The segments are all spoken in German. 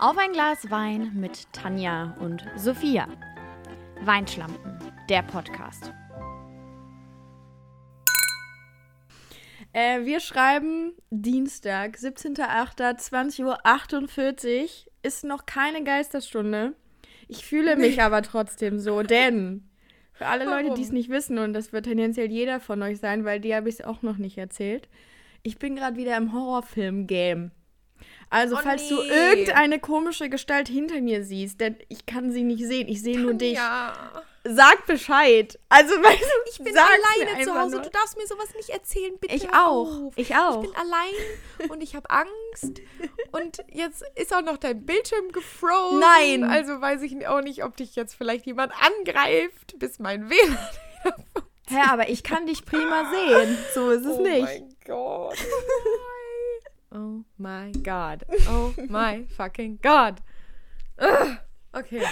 Auf ein Glas Wein mit Tanja und Sophia. Weinschlampen, der Podcast. Äh, wir schreiben Dienstag, 17.08.20.48 Uhr. Ist noch keine Geisterstunde. Ich fühle mich aber trotzdem so, denn für alle Leute, die es nicht wissen, und das wird tendenziell jeder von euch sein, weil die habe ich es auch noch nicht erzählt. Ich bin gerade wieder im Horrorfilm-Game. Also, Oh falls du nee. irgendeine komische Gestalt hinter mir siehst, denn ich kann sie nicht sehen, ich sehe nur dich. Ja. Sag Bescheid. Also, weißt du, Ich bin alleine zu Hause. nur. Du darfst mir sowas nicht erzählen, bitte. Ich auch. Ich auch. Ich bin allein und ich habe Angst. Und jetzt ist auch noch dein Bildschirm gefrozen. Nein. Also weiß ich auch nicht, ob dich jetzt vielleicht jemand angreift, bis mein WLAN. Hä, aber ich kann dich prima sehen. So ist es oh nicht. mein Gott. Oh my God. Oh my fucking God. Okay.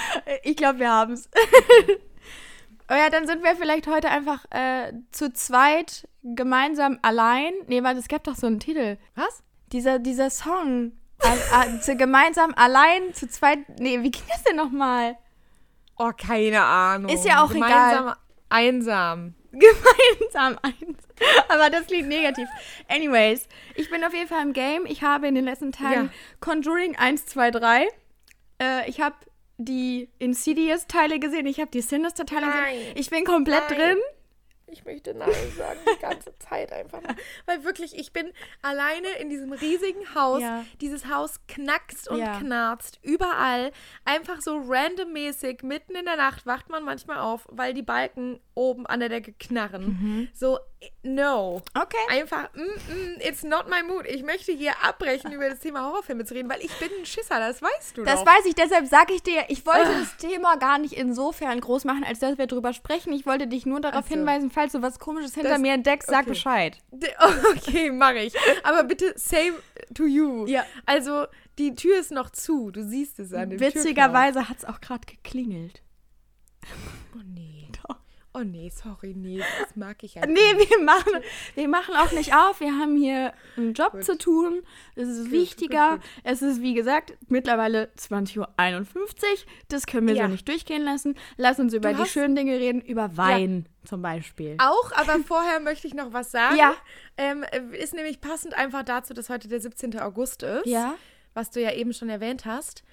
Ich glaube, wir haben's. oh ja, dann sind wir vielleicht heute einfach äh, zu zweit gemeinsam allein. Nee, weil es gibt doch so einen Titel. Was? Dieser, dieser Song. Zu gemeinsam allein, zu zweit. Nee, wie ging das denn nochmal? Oh, keine Ahnung. Ist ja auch Gemeinsam Einsam. Gemeinsam eins. Aber das klingt negativ. Anyways, ich bin auf jeden Fall im Game. Ich habe in den letzten Tagen Ja. Conjuring 1, 2, 3. Äh, ich habe die Insidious-Teile gesehen. Ich habe die Sinister-Teile gesehen. Ich bin komplett Nein. drin. Ich möchte Nein sagen, die ganze Zeit einfach. mal. Weil wirklich, ich bin alleine in diesem riesigen Haus. Ja. Dieses Haus knackst und Ja. knarzt überall. Einfach so randommäßig, mitten in der Nacht wacht man manchmal auf, weil die Balken oben an der Decke knarren. So, no. Okay. Einfach, mm, mm, it's not my mood. Ich möchte hier abbrechen, über das Thema Horrorfilme zu reden, weil ich bin ein Schisser, das weißt du Das doch. weiß ich, deshalb sage ich dir, ich wollte das Thema gar nicht insofern groß machen, als dass wir drüber sprechen. Ich wollte dich nur darauf so. hinweisen, falls du was Komisches hinter Das- mir entdeckst, sag okay. Bescheid. Okay, mache ich. Aber bitte same to you. Ja. Also, die Tür ist noch zu. Du siehst es an dem Witzigerweise hat es auch gerade geklingelt. Oh nee. Oh nee, sorry, nee, das mag ich ja Nee, wir machen, wir machen auch nicht auf. Wir haben hier einen Job Gut. zu tun. Es ist Gut, wichtiger. gut, Es ist, wie gesagt, mittlerweile 20.51 Uhr. Das können wir Ja. so nicht durchgehen lassen. Lass uns über Du die hast- schönen Dinge reden, über Wein zum Beispiel. Auch, aber vorher möchte ich noch was sagen. Ja. Ähm, ist nämlich passend einfach dazu, dass heute der 17. August ist. Ja? Was du ja eben schon erwähnt hast.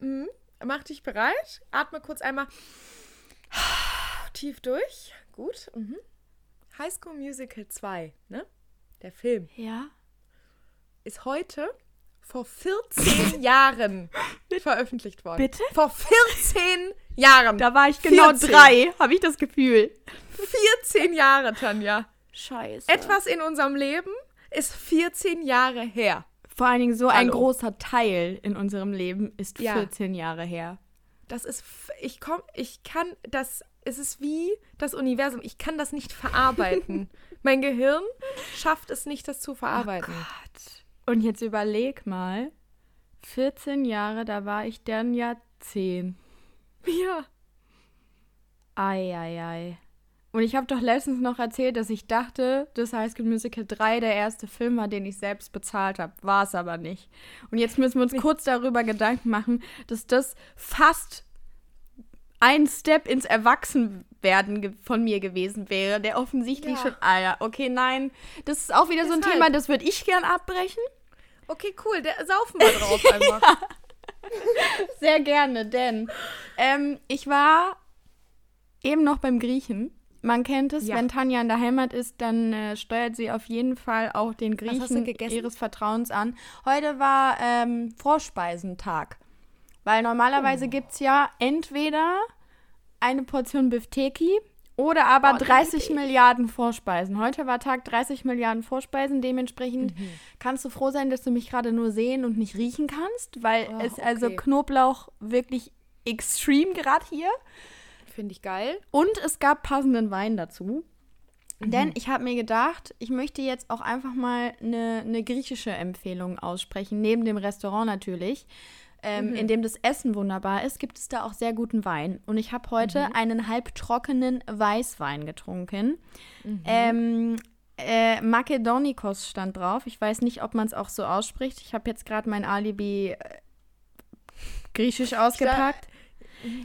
Mhm. Mach dich bereit. Atme kurz einmal tief durch. Gut. Mhm. High School Musical 2, ne? Der Film. Ja. ist heute vor 14 Jahren veröffentlicht worden. Bitte? Vor 14 Jahren. Da war ich genau 14. drei, habe ich das Gefühl. 14 Jahre, Tanja. Scheiße. Etwas in unserem Leben ist 14 Jahre her. Vor allen Dingen so ein Hallo. großer Teil in unserem Leben ist Ja. 14 Jahre her. Das ist, ich komm, ich kann das, es ist wie das Universum. Ich kann das nicht verarbeiten. mein Gehirn schafft es nicht, das zu verarbeiten. Gott. Und jetzt überleg mal, 14 Jahre, da war ich dann ja 10. ja. Eieiei. Und ich habe doch letztens noch erzählt, dass ich dachte, dass High School Musical 3 der erste Film war, den ich selbst bezahlt habe. War es aber nicht. Und jetzt müssen wir uns kurz darüber Gedanken machen, dass das fast ein Step ins Erwachsenwerden von mir gewesen wäre, der offensichtlich Ja. schon. Ah ja, okay, nein. Das ist auch wieder so ein Deshalb. Thema, das würde ich gern abbrechen. Okay, cool. Der, saufen wir drauf einfach. Sehr gerne, denn ähm, ich war eben noch beim Griechen. Man kennt es, Ja. wenn Tanja in der Heimat ist, dann äh, steuert sie auf jeden Fall auch den Griechen ihres Vertrauens an. Heute war ähm, Vorspeisentag. Weil normalerweise Oh. gibt es ja entweder eine Portion Bifteki oder aber Oh, die 30 liebe ich. Milliarden Vorspeisen. Heute war Tag 30 Milliarden Vorspeisen. Dementsprechend Mhm. kannst du froh sein, dass du mich gerade nur sehen und nicht riechen kannst, weil Oh, es also okay. Knoblauch wirklich extrem gerade hier. Finde ich geil. Und es gab passenden Wein dazu. Mhm. Denn ich habe mir gedacht, ich möchte jetzt auch einfach mal eine, eine griechische Empfehlung aussprechen, neben dem Restaurant natürlich. Ähm, Mhm. In dem das Essen wunderbar ist, gibt es da auch sehr guten Wein. Und ich habe heute Mhm. einen halbtrockenen Weißwein getrunken. Mhm. Ähm, äh, Makedonikos stand drauf. Ich weiß nicht, ob man es auch so ausspricht. Ich habe jetzt gerade mein Alibi äh, Griechisch ausgepackt.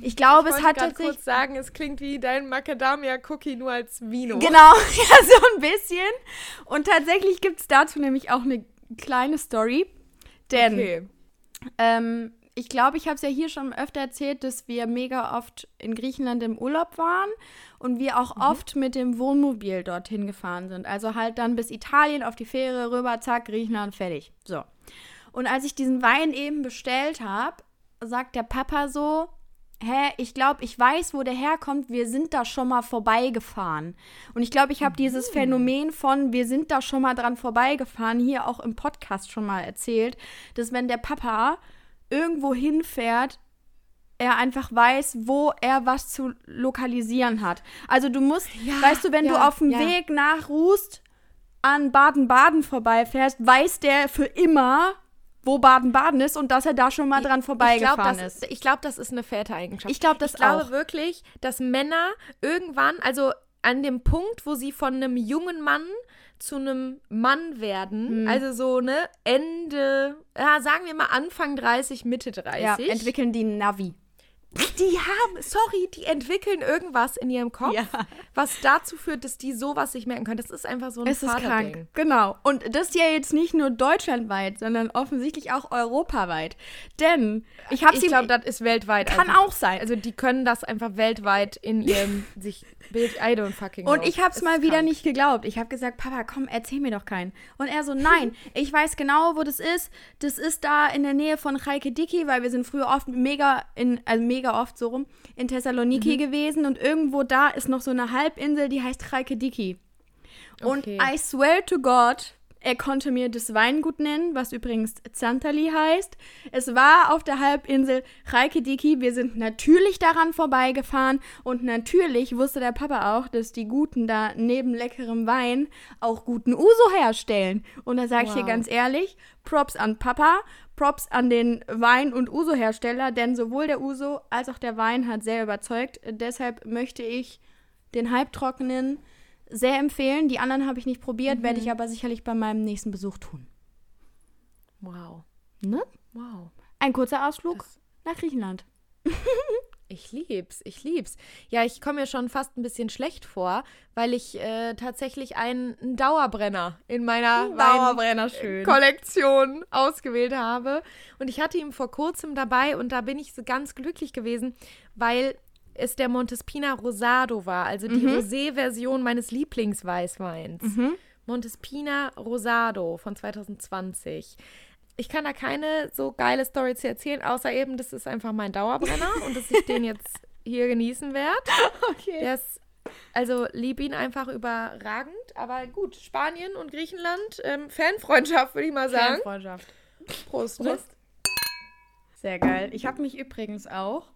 Ich glaube, es wollte hat grad tatsächlich. kurz sagen, es klingt wie dein Macadamia-Cookie nur als Vino. Genau, ja, so ein bisschen. Und tatsächlich gibt es dazu nämlich auch eine kleine Story. Denn Okay. Ähm, ich glaube, ich habe es ja hier schon öfter erzählt, dass wir mega oft in Griechenland im Urlaub waren und wir auch oft mit dem Wohnmobil dorthin gefahren sind. Also halt dann bis Italien auf die Fähre rüber, zack, Griechenland, fertig. So. Und als ich diesen Wein eben bestellt habe, sagt der Papa so, hä, ich glaube, ich weiß, wo der herkommt, wir sind da schon mal vorbeigefahren. Und ich glaube, ich habe dieses Phänomen von, wir sind da schon mal dran vorbeigefahren, hier auch im Podcast schon mal erzählt, dass wenn der Papa irgendwo hinfährt, er einfach weiß, wo er was zu lokalisieren hat. Also du musst, Ja, weißt du, wenn du ja, auf dem ja. Weg nach Rust an Baden-Baden vorbeifährst, weiß der für immer, wo Baden-Baden ist und dass er da schon mal dran Ich glaube, vorbeigefahren das, ist. ich glaub, das ist eine Vätereigenschaft. Ich glaube das ich glaube auch. wirklich, dass Männer irgendwann, also an dem Punkt, wo sie von einem jungen Mann zu einem Mann werden, Hm. also so, ne, Ende, ja, sagen wir mal Anfang 30, Mitte 30. Ja, entwickeln die Navi. Die haben, sorry, die entwickeln irgendwas in ihrem Kopf, Ja. was dazu führt, dass die sowas sich merken können. Das ist einfach so ein Es ist krank. Genau. Und das ja jetzt nicht nur deutschlandweit, sondern offensichtlich auch europaweit. Denn ich habe Ich sie. glaube, das ist weltweit. kann einfach. auch sein. Also die können das einfach weltweit in ihrem sich Bild. I don't fucking Und know. ich habe es mal wieder krank. nicht geglaubt. Ich habe gesagt, Papa, komm, erzähl mir doch keinen. Und er so, nein, ich weiß genau, wo das ist. Das ist da in der Nähe von Chalkidiki, weil wir sind früher oft mega in, also mega oft so rum, in Thessaloniki gewesen. Und irgendwo da ist noch so eine Halbinsel, die heißt Chalkidiki. Und Okay. I swear to God, er konnte mir das Weingut nennen, was übrigens Zantali heißt. Es war auf der Halbinsel Chalkidiki. Wir sind natürlich daran vorbeigefahren und natürlich wusste der Papa auch, dass die Guten da neben leckerem Wein auch guten Uso herstellen. Und da sage ich dir Wow. ganz ehrlich, Props an Papa, Props an den Wein- und Uso-Hersteller, denn sowohl der Uso als auch der Wein hat sehr überzeugt. Deshalb möchte ich den halbtrockenen sehr empfehlen. Die anderen habe ich nicht probiert, werde ich aber sicherlich bei meinem nächsten Besuch tun. Wow. Ne? Wow. Ein kurzer Ausflug Das- nach Griechenland. Ich lieb's, ich lieb's. Ja, ich komme mir schon fast ein bisschen schlecht vor, weil ich äh, tatsächlich einen, Dauerbrenner in meiner schön. Kollektion ausgewählt habe. Und ich hatte ihn vor kurzem dabei und da bin ich so ganz glücklich gewesen, weil es der Montespina Rosado war, also die Rosé-Version meines Lieblingsweißweins. Montespina Rosado von 2020. Ich kann da keine so geile Story zu erzählen, außer eben, das ist einfach mein Dauerbrenner und dass ich den jetzt hier genießen werde. Okay. Der ist, also lieb ihn einfach überragend, aber gut, Spanien und Griechenland, ähm, Fanfreundschaft würde ich mal sagen. Freundschaft. Prost, ne? Sehr geil. Ich habe mich übrigens auch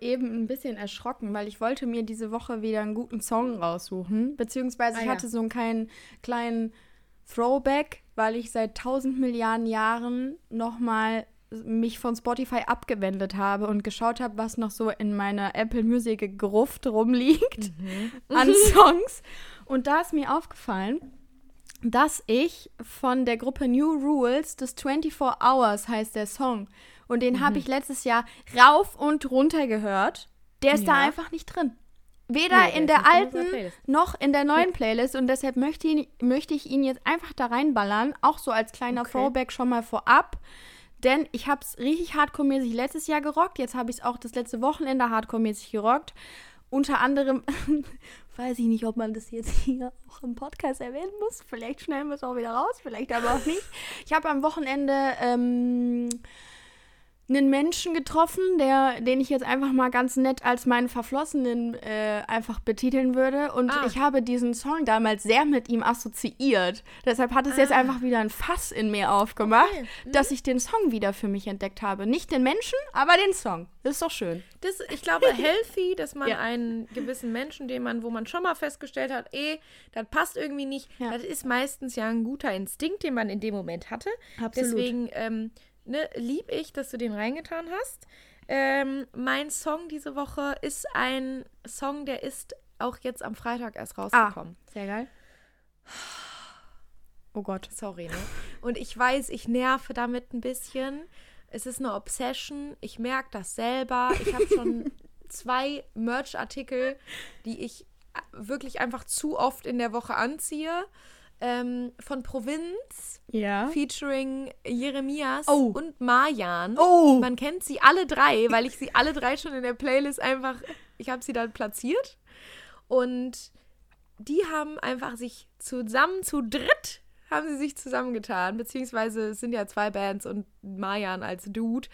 eben ein bisschen erschrocken, weil ich wollte mir diese Woche wieder einen guten Song raussuchen. Beziehungsweise Ah, ich ja. hatte so einen kleinen, kleinen Throwback, weil ich seit tausend Milliarden Jahren nochmal mich von Spotify abgewendet habe und geschaut habe, was noch so in meiner Apple Music Gruft rumliegt an Songs. Und da ist mir aufgefallen, dass ich von der Gruppe New Rules, das 24 Hours heißt der Song, und den habe ich letztes Jahr rauf und runter gehört. Der ist da Ja. einfach nicht drin. Weder Nee, in der alten noch in der neuen Playlist und deshalb möchte, ihn, möchte ich ihn jetzt einfach da reinballern, auch so als kleiner Okay. Throwback schon mal vorab. Denn ich habe es richtig hardcore-mäßig letztes Jahr gerockt. Jetzt habe ich es auch das letzte Wochenende hardcore-mäßig gerockt. Unter anderem, weiß ich nicht, ob man das jetzt hier auch im Podcast erwähnen muss. Vielleicht schneiden wir es auch wieder raus, vielleicht aber auch nicht. Ich habe am Wochenende ähm, einen Menschen getroffen, der, den ich jetzt einfach mal ganz nett als meinen Verflossenen äh, einfach betiteln würde. Und Ah. ich habe diesen Song damals sehr mit ihm assoziiert. Deshalb hat es jetzt Ah. einfach wieder ein Fass in mir aufgemacht, Okay. Mhm. dass ich den Song wieder für mich entdeckt habe. Nicht den Menschen, aber den Song. Das ist doch schön. Das, ich glaube, healthy, dass man Ja. einen gewissen Menschen, den man, wo man schon mal festgestellt hat, eh, das passt irgendwie nicht. Ja. Das ist meistens ja ein guter Instinkt, den man in dem Moment hatte. Absolut. Deswegen ähm, ne, lieb ich, dass du den reingetan hast. Ähm, mein Song diese Woche ist ein Song, der ist auch jetzt am Freitag erst rausgekommen. sehr geil. Oh Gott. Sorry, ne? Und ich weiß, ich nerve damit ein bisschen, Es ist eine Obsession. Ich merke das selber. Ich habe schon zwei Merch-Artikel, die ich äh, wirklich einfach zu oft in der Woche anziehe. Ähm, von Provinz, Ja. featuring Jeremias Oh. und Marjan. Oh! Man kennt sie alle drei, weil ich sie alle drei schon in der Playlist einfach, ich habe sie dann platziert. Und die haben einfach sich zusammen, zu dritt, haben sie sich zusammengetan. Beziehungsweise es sind ja zwei Bands und Marjan als Dude,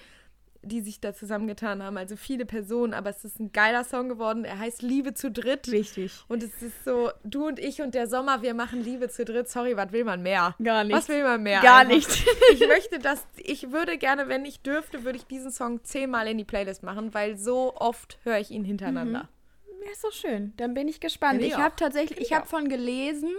die sich da zusammengetan haben. Also viele Personen, aber es ist ein geiler Song geworden. Er heißt Liebe zu dritt. Wichtig. Und es ist so, du und ich und der Sommer, wir machen Liebe zu dritt. Sorry, was will man mehr? Gar Was will man mehr? Gar Einfach. nicht. Ich möchte das, ich würde gerne, wenn ich dürfte, würde ich diesen Song zehnmal in die Playlist machen, weil so oft höre ich ihn hintereinander. Ja, ist doch schön. Dann bin ich gespannt. Bin ich habe tatsächlich, ich ich habe von gelesen.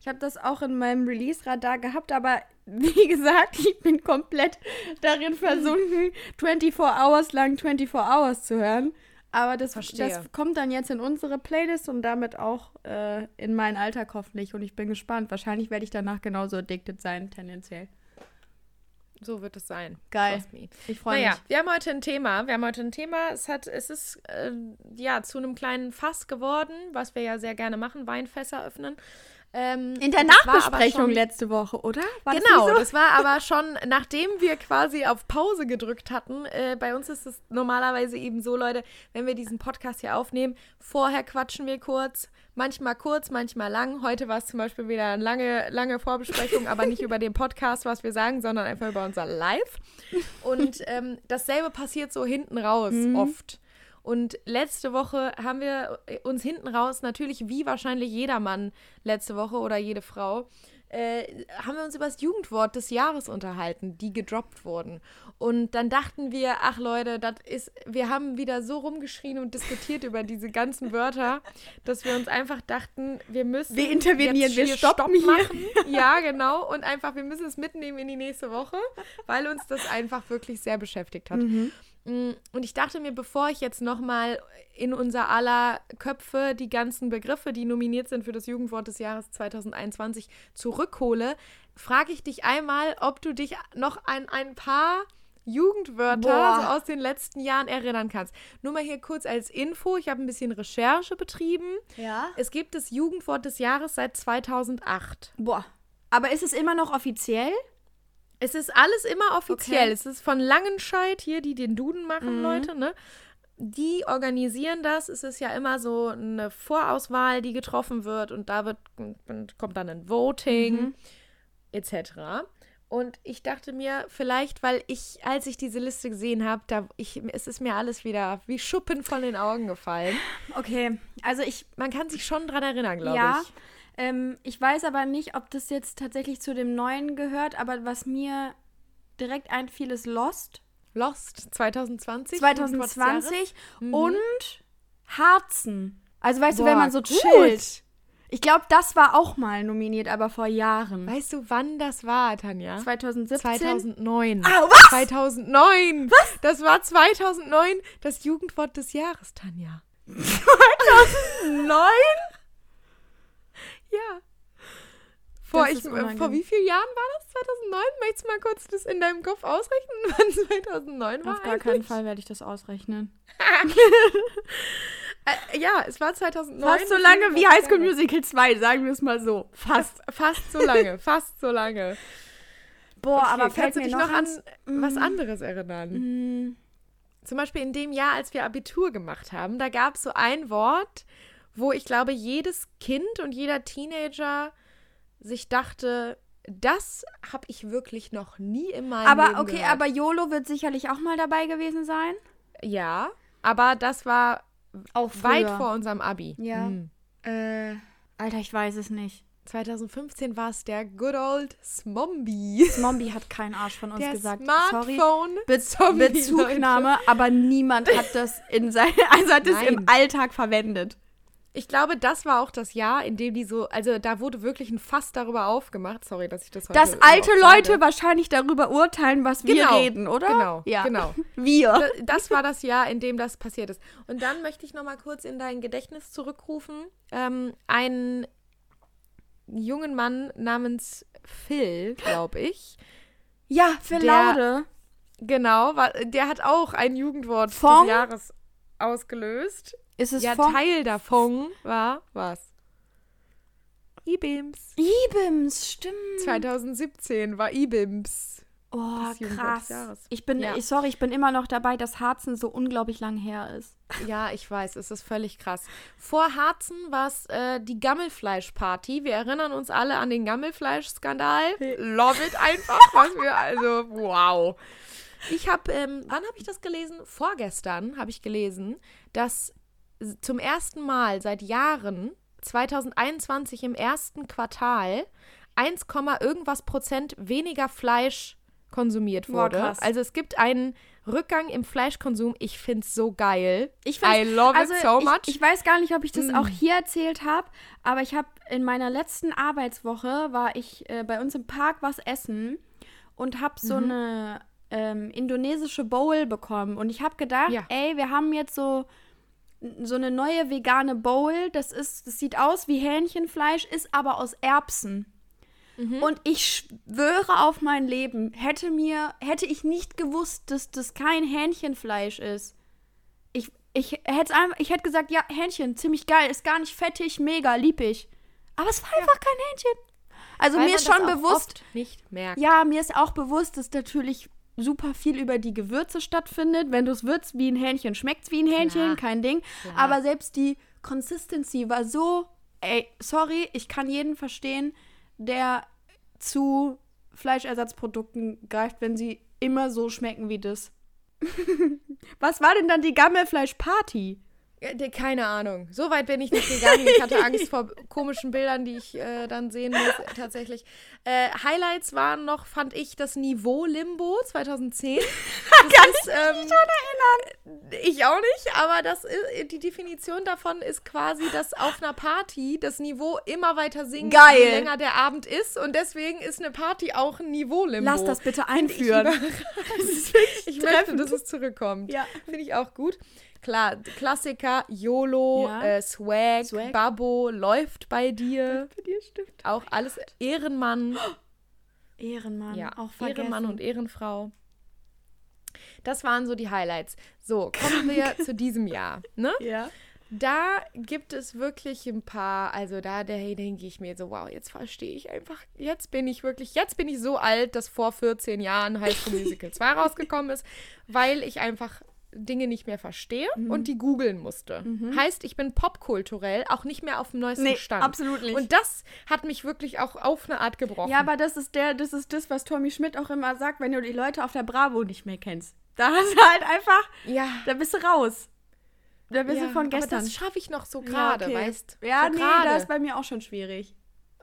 Ich habe das auch in meinem Release-Radar gehabt, aber wie gesagt, ich bin komplett darin versunken, 24 Hours lang 24 Hours zu hören. Aber das, das kommt dann jetzt in unsere Playlist und damit auch äh, in meinen Alltag hoffentlich. Und ich bin gespannt. Wahrscheinlich werde ich danach genauso addicted sein, tendenziell. So wird es sein. Geil. Ich freue Naja, mich. wir haben heute ein Thema. Wir haben heute ein Thema. Es hat, es ist äh, ja zu einem kleinen Fass geworden, was wir ja sehr gerne machen, Weinfässer öffnen. Ähm, In der das Nachbesprechung schon- letzte Woche, oder? War das Genau, nicht so? das war aber schon, nachdem wir quasi auf Pause gedrückt hatten. Äh, bei uns ist es normalerweise eben so, Leute, wenn wir diesen Podcast hier aufnehmen, vorher quatschen wir kurz, manchmal kurz, manchmal lang. Heute war es zum Beispiel wieder eine lange, lange Vorbesprechung, aber nicht über den Podcast, was wir sagen, sondern einfach über unser Live. Und ähm, dasselbe passiert so hinten raus oft. Und letzte Woche haben wir uns hinten raus, natürlich wie wahrscheinlich jeder Mann letzte Woche oder jede Frau, äh, haben wir uns über das Jugendwort des Jahres unterhalten, die gedroppt wurden. Und dann dachten wir, ach Leute, das ist, wir haben wieder so rumgeschrien und diskutiert über diese ganzen Wörter, dass wir uns einfach dachten, wir müssen Wir intervenieren, wir hier stoppen Stopp hier. machen. Ja, genau. Und einfach, wir müssen es mitnehmen in die nächste Woche, weil uns das einfach wirklich sehr beschäftigt hat. Mm, Und ich dachte mir, bevor ich jetzt nochmal in unser aller Köpfe die ganzen Begriffe, die nominiert sind für das Jugendwort des Jahres 2021, zurückhole, frage ich dich einmal, ob du dich noch an ein paar Jugendwörter so aus den letzten Jahren erinnern kannst. Nur mal hier kurz als Info, ich habe ein bisschen Recherche betrieben. Ja. Es gibt das Jugendwort des Jahres seit 2008. Boah. Aber ist es immer noch offiziell? Es ist alles immer offiziell. Okay. Es ist von Langenscheid hier, die den Duden machen, Leute, ne? Die organisieren das. Es ist ja immer so eine Vorauswahl, die getroffen wird und da wird, kommt dann ein Voting etc. Und ich dachte mir, vielleicht, weil ich, als ich diese Liste gesehen habe, da ich, es ist mir alles wieder wie Schuppen von den Augen gefallen. Okay. Also ich, Man kann sich schon dran erinnern, glaube ja. ich. Ähm, ich weiß aber nicht, ob das jetzt tatsächlich zu dem Neuen gehört, aber was mir direkt einfiel, ist Lost. Lost 2020. Jugendwort des Jahres. 2020 und Harzen. Also weißt du, wenn Boah, man so gut. chillt. Ich glaube, das war auch mal nominiert, aber vor Jahren. Weißt du, wann das war, Tanja? 2017. 2009. Ah, was? 2009. Was? Das war 2009 das Jugendwort des Jahres, Tanja. 2009? Ja. Vor, ich, äh, vor wie vielen Jahren war das? 2009? Möchtest du mal kurz das in deinem Kopf ausrechnen, wann 2009 war? Auf gar eigentlich? keinen Fall werde ich das ausrechnen. Äh, ja, es war 2009. Fast so lange wie High School. Musical 2, sagen wir es mal so. Fast. Fast, so lange, fast so lange. Boah, Okay, aber fällt kannst du mir dich noch, noch an was anderes erinnern? Mm, Zum Beispiel in dem Jahr, als wir Abitur gemacht haben, da gab es so ein Wort, wo ich glaube, jedes Kind und jeder Teenager sich dachte, das habe ich wirklich noch nie in meinem aber Leben okay, gehört. aber YOLO wird sicherlich auch mal dabei gewesen sein. Ja, aber das war Auch weit vor unserem Abi. Ja. Hm. Äh, Alter, ich weiß es nicht. 2015 war es der good old Smombie. Mombi hat keinen Arsch von uns Der gesagt. Sorry. Smartphone. Be Zombie, Bezugnahme, aber niemand hat das in sein, also hat es im. Alltag verwendet. Ich glaube, das war auch das Jahr, in dem die so, also da wurde wirklich ein Fass darüber aufgemacht. Sorry, dass ich das heute Dass alte sage. Leute wahrscheinlich darüber urteilen, was wir Genau, reden, oder? genau, ja. genau. Wir. Da- Das war das Jahr, in dem das passiert ist. Und dann möchte ich noch mal kurz in dein Gedächtnis zurückrufen. Ähm, einen jungen Mann namens Phil, glaube ich. Ja, Der- Laude. Genau, wa- der hat auch ein Jugendwort Fong? des Jahres ausgelöst. Ist es ja, von Teil davon war was? IBIMS. Ibims, stimmt. 2017 war IBIMS. Oh, krass. Ich bin, Ja. ich, sorry, ich bin immer noch dabei, dass Harzen so unglaublich lang her ist. Ja, ich weiß, es ist völlig krass. Vor Harzen war es äh, die Gammelfleisch-Party. Wir erinnern uns alle an den Gammelfleisch-Skandal. Love it einfach, was wir, also, wow. Ich habe, ähm, wann habe ich das gelesen? Vorgestern habe ich gelesen, dass zum ersten Mal seit Jahren, 2021 im ersten Quartal, 1, irgendwas Prozent weniger Fleisch konsumiert Boah, wurde. krass. also es gibt einen Rückgang im Fleischkonsum. Ich finde es so geil. Ich I love also it so much. Ich, ich weiß gar nicht, ob ich das Mm. auch hier erzählt habe, aber ich habe in meiner letzten Arbeitswoche war ich äh, bei uns im Park was essen und habe so Mhm. eine ähm, indonesische Bowl bekommen und ich habe gedacht, Ja. ey, wir haben jetzt so so eine neue vegane Bowl. Das ist, das sieht aus wie Hähnchenfleisch, ist aber aus Erbsen. Mhm. Und ich schwöre auf mein Leben, hätte mir, hätte ich nicht gewusst, dass das kein Hähnchenfleisch ist. Ich, ich hätte einfach, ich hätte gesagt, ja, Hähnchen, ziemlich geil, ist gar nicht fettig, mega, lieb ich. Aber es war einfach kein Hähnchen. Also Weil mir ist das schon auch bewusst, nicht merkt. ja, mir ist auch bewusst, dass natürlich super viel über die Gewürze stattfindet. Wenn du es würzt wie ein Hähnchen, schmeckt es wie ein Hähnchen, Klar. kein Ding. Klar. Aber selbst die Consistency war so, ey, sorry, ich kann jeden verstehen, der zu Fleischersatzprodukten greift, wenn sie immer so schmecken wie das. Was war denn dann die Gammelfleisch-Party? De- Keine Ahnung. So weit bin ich nicht gegangen. Ich hatte Angst vor komischen Bildern, die ich äh, dann sehen muss, tatsächlich. Äh, Highlights waren noch, fand ich, das Niveau Limbo 2010. Das Kann ist, ich ähm, mich erinnern. Ich auch nicht, aber das ist, die Definition davon ist quasi, dass auf einer Party das Niveau immer weiter sinkt, Geil. je länger der Abend ist. Und deswegen ist eine Party auch ein Niveau-Limbo. Lass das bitte einführen. Ich möchte, dass es zurückkommt. Ja. Finde ich auch gut. Klar, Klassiker, YOLO, Ja. äh, Swag, Swag. Babbo, läuft bei dir. Bei dir stimmt. Auch alles Ehrenmann. Ehrenmann, ja, auch vergessen. Ehrenmann und Ehrenfrau. Das waren so die Highlights. So, kommen wir zu diesem Jahr. Ne? Ja. Da gibt es wirklich ein paar, also da da denke ich mir so, wow, jetzt verstehe ich einfach, jetzt bin ich wirklich, jetzt bin ich so alt, dass vor 14 Jahren High School Musical 2 rausgekommen ist, weil ich einfach Dinge nicht mehr verstehe Mhm. und die googeln musste. Heißt, ich bin popkulturell auch nicht mehr auf dem neuesten Nee, Stand. absolut nicht. Und das hat mich wirklich auch auf eine Art gebrochen. Ja, aber das ist der, das ist das, was Tommy Schmidt auch immer sagt, wenn du die Leute auf der Bravo nicht mehr kennst. Da hast du halt einfach, ja. da bist du raus. Da bist ja, du von gestern. Aber das schaffe ich noch so gerade, okay. weißt Ja, so nee, gerade. das ist bei mir auch schon schwierig.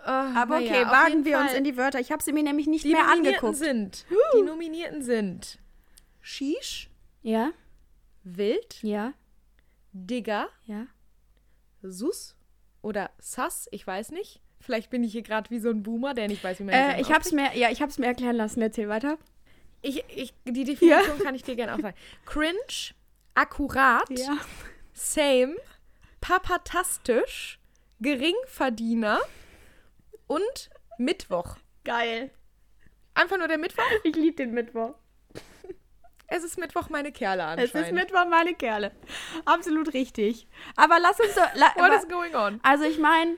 Äh, Aber okay, auf wagen wir uns Fall. in die Wörter. Ich habe sie mir nämlich nicht Die mehr Nominierten angeguckt. sind. Die Nominierten sind Shish, Ja, Wild, ja, Digger, ja. Sus oder Sass, ich weiß nicht. Vielleicht bin ich hier gerade wie so ein Boomer, der nicht weiß, wie man das Äh, ich hab's mir, ja, ich hab's mir erklären lassen. Erzähl weiter. ich, ich, Die Definition kann ich dir gerne auch sagen. Cringe, akkurat, same, papatastisch, Geringverdiener und Mittwoch. Geil. Einfach nur der Mittwoch? Ich liebe den Mittwoch. Es ist Mittwoch meine Kerle Es anscheinend. ist Mittwoch, meine Kerle. Absolut richtig. Aber lass uns doch. La, What is going on? Also ich meine,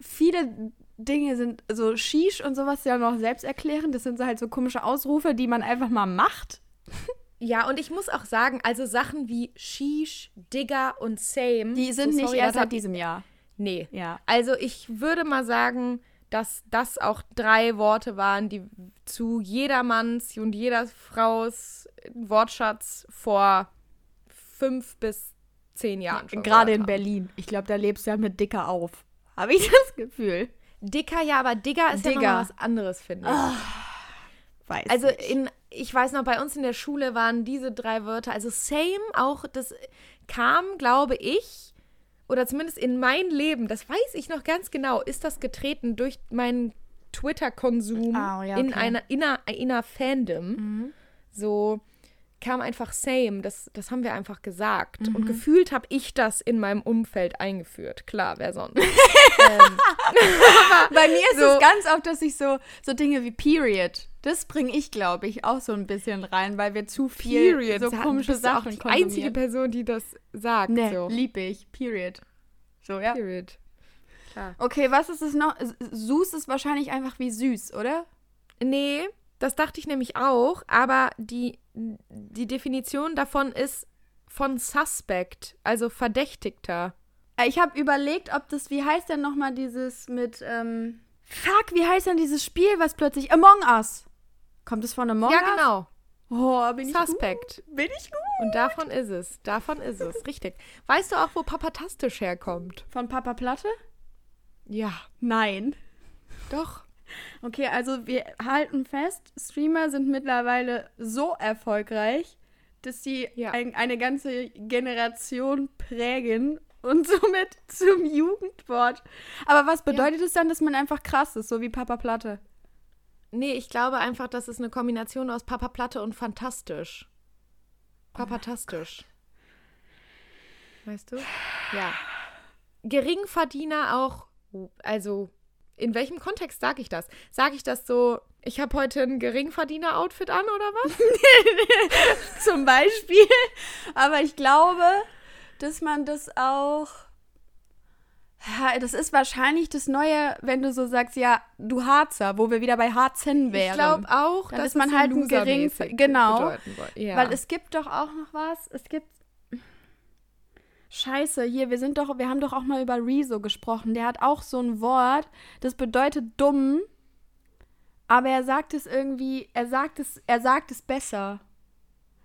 viele Dinge sind so Shish und sowas ja noch selbst erklären. Das sind so halt so komische Ausrufe, die man einfach mal macht. Ja, und ich muss auch sagen, also Sachen wie Sheesh, Digger und Same. Die sind so nicht sorry, erst das seit diesem Jahr. Nee. Ja. Also ich würde mal sagen, dass das auch drei Worte waren, die zu jedermanns und jeder Fraus Wortschatz vor fünf bis zehn Jahren schon Gerade in haben. Berlin. Ich glaube, da lebst du ja mit Dicker auf. Habe ich das Gefühl. Dicker, ja, aber Digger ist ja Digger. nochmal was anderes, finde ich. Weiß Also nicht. in, ich weiß noch, bei uns in der Schule waren diese drei Wörter, also same auch, das kam, glaube ich, oder zumindest in mein Leben, das weiß ich noch ganz genau, ist das getreten durch meinen Twitter-Konsum Ah, ja, in okay. einer inner, inner Fandom. Mhm. So kam einfach same, das, das haben wir einfach gesagt. Mhm. Und gefühlt habe ich das in meinem Umfeld eingeführt. Klar, wer sonst? ähm, Bei mir ist so- es ganz oft, dass ich so, so Dinge wie Period, Das bringe ich, glaube ich, auch so ein bisschen rein, weil wir zu viel Period. so komische bist Sachen auch die konsumieren. einzige Person, die das sagt. Nee, so. lieb ich. Period. So, ja. Period. Klar. Okay, was ist es noch? Süß ist wahrscheinlich einfach wie süß, oder? Nee, das dachte ich nämlich auch, aber die, die Definition davon ist von suspect, also Verdächtigter. Äh, Ich habe überlegt, ob das, wie heißt denn nochmal dieses mit, ähm, fuck, wie heißt denn dieses Spiel, was plötzlich, Among Us. Kommt es von Among ja, Us? genau. Oh, bin ich Suspect. gut? Bin ich gut? Und davon ist es. Davon ist es. Richtig. Weißt du auch, wo Papatastisch herkommt? Von Papa Platte? Ja. Nein. Doch. Okay, also wir halten fest, Streamer sind mittlerweile so erfolgreich, dass sie Ja. ein, eine ganze Generation prägen und somit zum Jugendwort. Aber was bedeutet es dann, dass man einfach krass ist, so wie Papa Platte? Nee, ich glaube einfach, das ist eine Kombination aus Papa Platte und fantastisch. Papatastisch. weißt du? Ja. Geringverdiener auch, also in welchem Kontext sage ich das? Sage ich das so, ich habe heute ein Geringverdiener-Outfit an oder was? Zum Beispiel. Aber ich glaube, dass man das auch. Das ist wahrscheinlich das Neue, wenn du so sagst, ja, du Harzer, wo wir wieder bei Harzen wären. Ich glaube auch, Dann dass ist man halt ein gering- genau. Ja. Weil es gibt doch auch noch was. Es gibt. Scheiße, hier, wir sind doch, wir haben doch auch mal über Rezo gesprochen. Der hat auch so ein Wort, das bedeutet dumm, aber er sagt es irgendwie, er sagt es, er sagt es besser.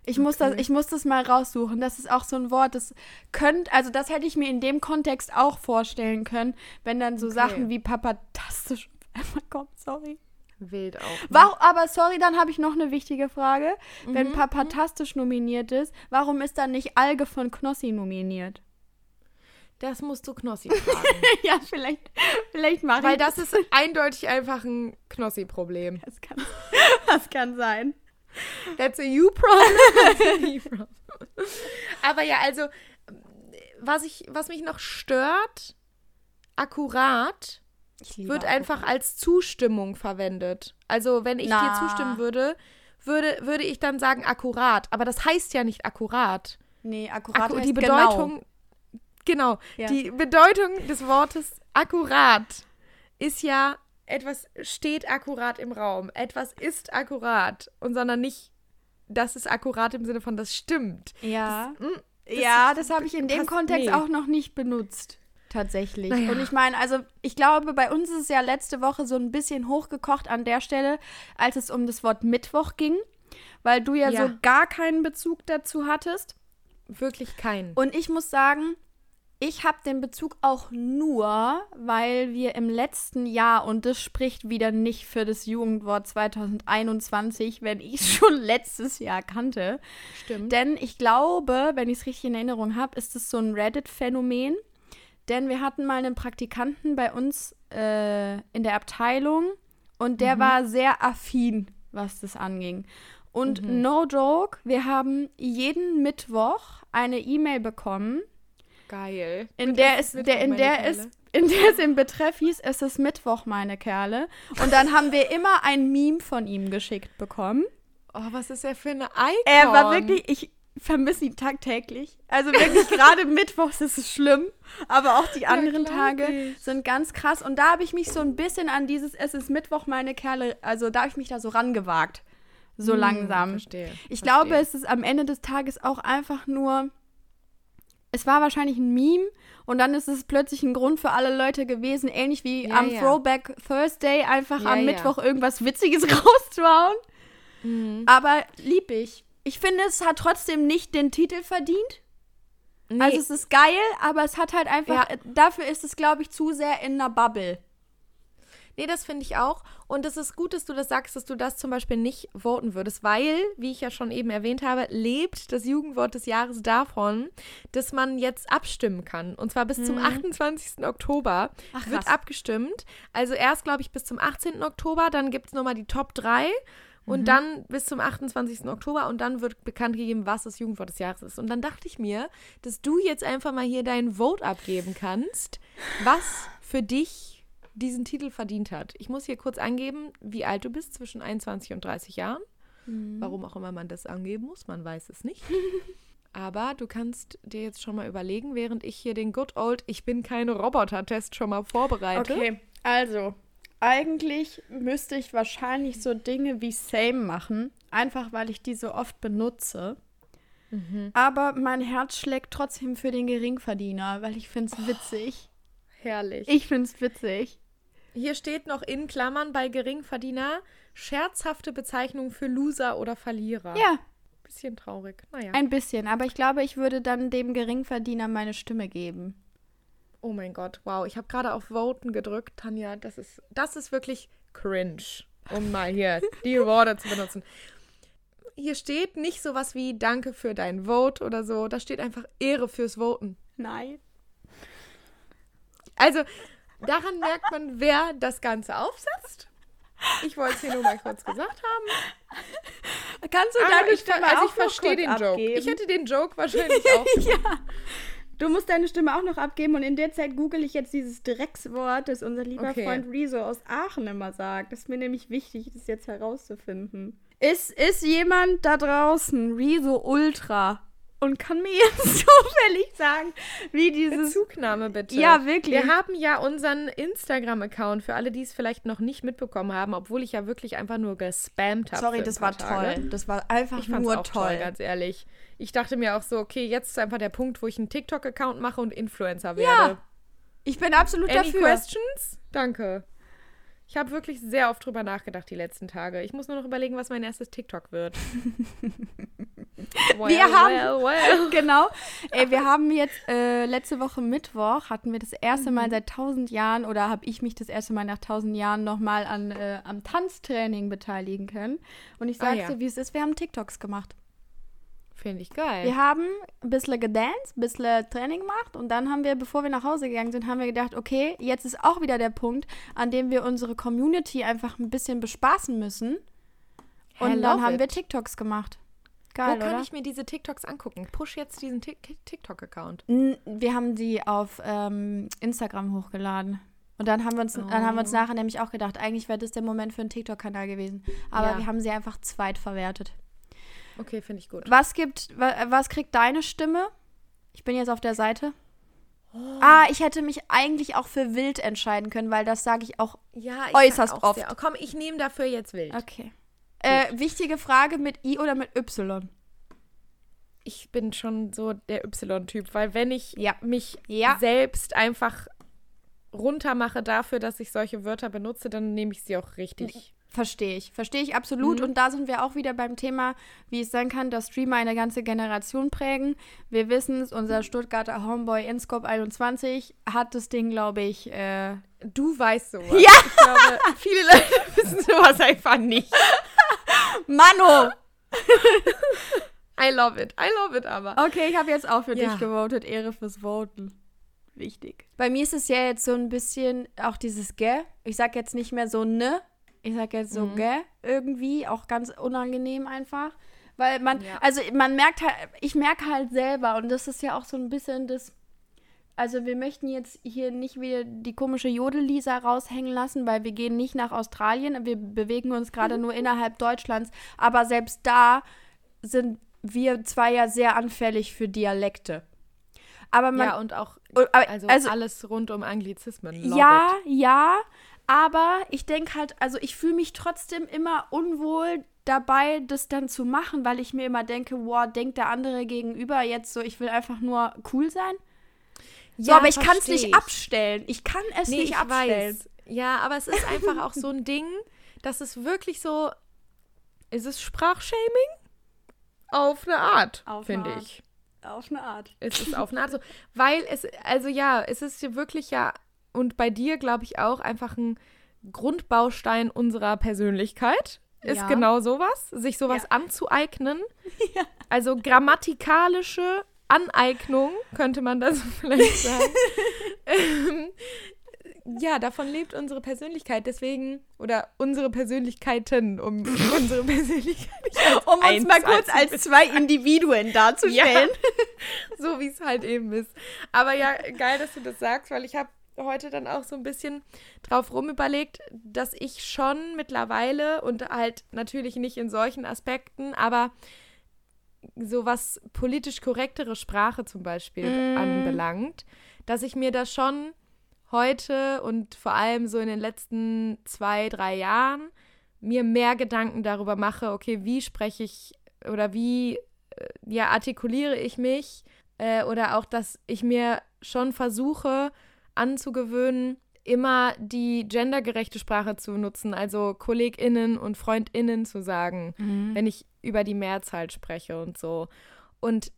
Ich muss das, Okay. ich muss das mal raussuchen. Das ist auch so ein Wort, das könnte, also das hätte ich mir in dem Kontext auch vorstellen können, wenn dann so Okay. Sachen wie papatastisch einmal kommt, sorry. Wild auch. ne? Warum, aber sorry, dann habe ich noch eine wichtige Frage. Wenn Mhm, Papatastisch nominiert ist, warum ist dann nicht Alge von Knossi nominiert? Das musst du Knossi fragen. ja, vielleicht, vielleicht mache Weil ich das ist eindeutig einfach ein Knossi-Problem. Das kann, das kann sein. That's a you problem. Aber ja, also, was, ich, was mich noch stört, akkurat, wird einfach als Zustimmung verwendet. Also, wenn ich dir Na. zustimmen würde, würde, würde ich dann sagen akkurat. Aber das heißt ja nicht akkurat. Nee, akkurat Akku heißt die genau. Bedeutung, genau, Ja. die Bedeutung des Wortes akkurat ist ja, etwas steht akkurat im Raum, etwas ist akkurat und sondern nicht, das ist akkurat im Sinne von, das stimmt. Ja. Das, mm, ja, das habe ich in dem Kontext nee. auch noch nicht benutzt. Tatsächlich. Naja. Und ich meine, also ich glaube, bei uns ist es ja letzte Woche so ein bisschen hochgekocht an der Stelle, als es um das Wort Mittwoch ging, weil du ja, Ja. so gar keinen Bezug dazu hattest. wirklich kein. Und ich muss sagen, ich habe den Bezug auch nur, weil wir im letzten Jahr, und das spricht wieder nicht für das Jugendwort 2021, wenn ich es schon letztes Jahr kannte. Stimmt. Denn ich glaube, wenn ich es richtig in Erinnerung habe, ist es so ein Reddit-Phänomen. Denn wir hatten mal einen Praktikanten bei uns äh, in der Abteilung und der war sehr affin, was das anging. Und no joke, wir haben jeden Mittwoch eine E-Mail bekommen, Geil. in der Mittwoch, der, in der es, in der es im Betreff hieß, es ist Mittwoch, meine Kerle. Und dann haben wir immer ein Meme von ihm geschickt bekommen. Oh, was ist er für eine Icon? Er war wirklich, ich vermisse ihn tagtäglich. Also wirklich, gerade Mittwochs ist es schlimm, aber auch die anderen glaub Tage ich. sind ganz krass. Und da habe ich mich so ein bisschen an dieses Es ist Mittwoch, meine Kerle, also da habe ich mich da so rangewagt. So Hm, langsam. Verstehe. Ich verstehe. glaube, es ist am Ende des Tages auch einfach nur. Es war wahrscheinlich ein Meme und dann ist es plötzlich ein Grund für alle Leute gewesen, ähnlich wie Ja, am ja. Throwback Thursday einfach Ja, am. Mittwoch irgendwas Witziges rauszuhauen. Mhm. Aber lieb ich. Ich finde, es hat trotzdem nicht den Titel verdient. Nee, Also es ist geil, aber es hat halt einfach, äh, dafür ist es, glaube ich, zu sehr in einer Bubble. Nee, das finde ich auch. Und es ist gut, dass du das sagst, dass du das zum Beispiel nicht voten würdest, weil, wie ich ja schon eben erwähnt habe, lebt das Jugendwort des Jahres davon, dass man jetzt abstimmen kann. Und zwar bis zum 28. Oktober Mhm. Ach, wird krass. abgestimmt. Also erst, glaube ich, bis zum 18. Oktober, dann gibt es nochmal die Top 3. Und Mhm. dann bis zum 28. Oktober und dann wird bekannt gegeben, was das Jugendwort des Jahres ist. Und dann dachte ich mir, dass du jetzt einfach mal hier deinen Vote abgeben kannst, was für dich diesen Titel verdient hat. Ich muss hier kurz angeben, wie alt du bist, zwischen 21 und 30 Jahren. Mhm. Warum auch immer man das angeben muss, man weiß es nicht. Aber du kannst dir jetzt schon mal überlegen, während ich hier den Good Old Ich bin keine Roboter-Test schon mal vorbereite. Okay, also, eigentlich müsste ich wahrscheinlich so Dinge wie Same machen, einfach weil ich die so oft benutze. Mhm. Aber mein Herz schlägt trotzdem für den Geringverdiener, weil ich finde es witzig. Herrlich. Ich finde es witzig. Hier steht noch in Klammern bei Geringverdiener scherzhafte Bezeichnung für Loser oder Verlierer. Ja, Bisschen traurig. Naja. ein bisschen. Aber ich glaube, ich würde dann dem Geringverdiener meine Stimme geben. Oh mein Gott, wow. Ich habe gerade auf Voten gedrückt, Tanja. Das ist, das ist wirklich cringe, um mal hier die Worte zu benutzen. Hier steht nicht sowas wie Danke für dein Vote oder so. Da steht einfach Ehre fürs Voten. Nein. Also, daran merkt man, wer das Ganze aufsetzt. Ich wollte es hier nur mal kurz gesagt haben. Kannst du deine ich, Stimme also ich verstehe den Joke. Ich abgeben? hätte den Joke wahrscheinlich auch gemacht. Du musst deine Stimme auch noch abgeben und in der Zeit google ich jetzt dieses Dreckswort, das unser lieber Okay. Freund Rezo aus Aachen immer sagt. Das ist mir nämlich wichtig, das jetzt herauszufinden. Ist, ist jemand da draußen Rezo Ultra und kann mir jetzt zufällig sagen, wie dieses. Bezugnahme bitte. Ja, wirklich. Wir haben ja unseren Instagram-Account für alle, die es vielleicht noch nicht mitbekommen haben, obwohl ich ja wirklich einfach nur gespammt habe. Sorry, das war Tage. toll. Das war einfach Ich nur auch toll. toll, ganz ehrlich. Ich dachte mir auch so, okay, jetzt ist einfach der Punkt, wo ich einen TikTok-Account mache und Influencer werde. Ich bin absolut Any dafür. questions? Danke. Ich habe wirklich sehr oft drüber nachgedacht die letzten Tage. Ich muss nur noch überlegen, was mein erstes TikTok wird. well, Wir haben- well, well. Genau. Ey, wir haben jetzt äh, letzte Woche Mittwoch hatten wir das erste Mhm. Mal seit tausend Jahren oder habe ich mich das erste Mal nach tausend Jahren nochmal an äh, am Tanztraining beteiligen können. Und ich Ah, sag's ja. wie es ist, wir haben TikToks gemacht. Finde ich geil. Wir haben ein bisschen gedanced, ein bisschen Training gemacht und dann haben wir, bevor wir nach Hause gegangen sind, haben wir gedacht, okay, jetzt ist auch wieder der Punkt, an dem wir unsere Community einfach ein bisschen bespaßen müssen. Und Hä, dann haben wir it. TikToks gemacht. Wo Geil, kann oder? ich mir diese TikToks angucken? Push jetzt diesen Tik- Tik- TikTok-Account. Wir haben sie auf ähm, Instagram hochgeladen. Und dann haben wir uns, dann haben wir uns Oh. nachher nämlich auch gedacht, eigentlich wäre das der Moment für einen TikTok-Kanal gewesen. Aber Ja. wir haben sie einfach zweit verwertet. Okay, finde ich gut. Was gibt, wa, was kriegt deine Stimme? Ich bin jetzt auf der Seite. Oh. Ah, ich hätte mich eigentlich auch für wild entscheiden können, weil das sage ich auch. Ja, ich Äußerst auch oft. Sehr. Komm, ich nehme dafür jetzt wild. Okay. Äh, wichtige Frage mit I oder mit Y? Ich bin schon so der Y-Typ, weil wenn ich Ja. mich Ja. selbst einfach runtermache dafür, dass ich solche Wörter benutze, dann nehme ich sie auch richtig. Verstehe ich. Verstehe ich absolut. Mhm. Und da sind wir auch wieder beim Thema, wie es sein kann, dass Streamer eine ganze Generation prägen. Wir wissen es, unser Stuttgarter Homeboy Inscope 21 hat das Ding, glaube ich, äh, Du weißt sowas. Ja. Ich glaube, viele Leute wissen sowas einfach nicht. Mano! I love it. I love it aber. Okay, ich habe jetzt auch für Ja. dich gewotet. Ehre fürs Voten. Wichtig. Bei mir ist es ja jetzt so ein bisschen auch dieses Gä. Ich sag jetzt nicht mehr so ne. Ich sag jetzt so Mhm. Gä irgendwie. Auch ganz unangenehm einfach. Weil man, Ja. also man merkt halt, ich merke halt selber und das ist ja auch so ein bisschen das. Also wir möchten jetzt hier nicht wieder die komische Jodel-Lisa raushängen lassen, weil wir gehen nicht nach Australien. Wir bewegen uns gerade Mhm. nur innerhalb Deutschlands. Aber selbst da sind wir zwei ja sehr anfällig für Dialekte. Aber man, ja, und auch also, also- alles rund um Anglizismen. Love ja, It. ja, aber ich denke halt, also ich fühle mich trotzdem immer unwohl dabei, das dann zu machen, weil ich mir immer denke, wow, denkt der andere gegenüber jetzt so, ich will einfach nur cool sein. So, Ja, aber ich kann es nicht ich. abstellen. Ich kann es Nee, nicht ich abstellen. weiß. Ja, aber es ist einfach auch so ein Ding, dass es wirklich so. Ist es Sprachshaming? Auf eine Art, finde ich. Auf eine Art. Es ist auf eine Art so. Weil es, also ja, es ist wirklich ja, und bei dir glaube ich auch, einfach ein Grundbaustein unserer Persönlichkeit. Ist Ja. genau sowas, sich sowas Ja. anzueignen. Also grammatikalische Aneignung, könnte man das vielleicht sagen. ähm, ja, davon lebt unsere Persönlichkeit. Deswegen, oder unsere Persönlichkeiten, um unsere Persönlichkeit Um uns eins mal kurz als- als zwei Individuen darzustellen. so wie es halt eben ist. Aber ja, geil, dass du das sagst, weil ich habe heute dann auch so ein bisschen drauf rumüberlegt, dass ich schon mittlerweile und halt natürlich nicht in solchen Aspekten, aber so was politisch korrektere Sprache zum Beispiel mm. anbelangt, dass ich mir das schon heute und vor allem so in den letzten zwei, drei Jahren mir mehr Gedanken darüber mache, okay, wie spreche ich oder wie äh, ja, artikuliere ich mich äh, oder auch, dass ich mir schon versuche anzugewöhnen, immer die gendergerechte Sprache zu nutzen, also KollegInnen und FreundInnen zu sagen, mhm. wenn ich über die Mehrzahl spreche und so. Und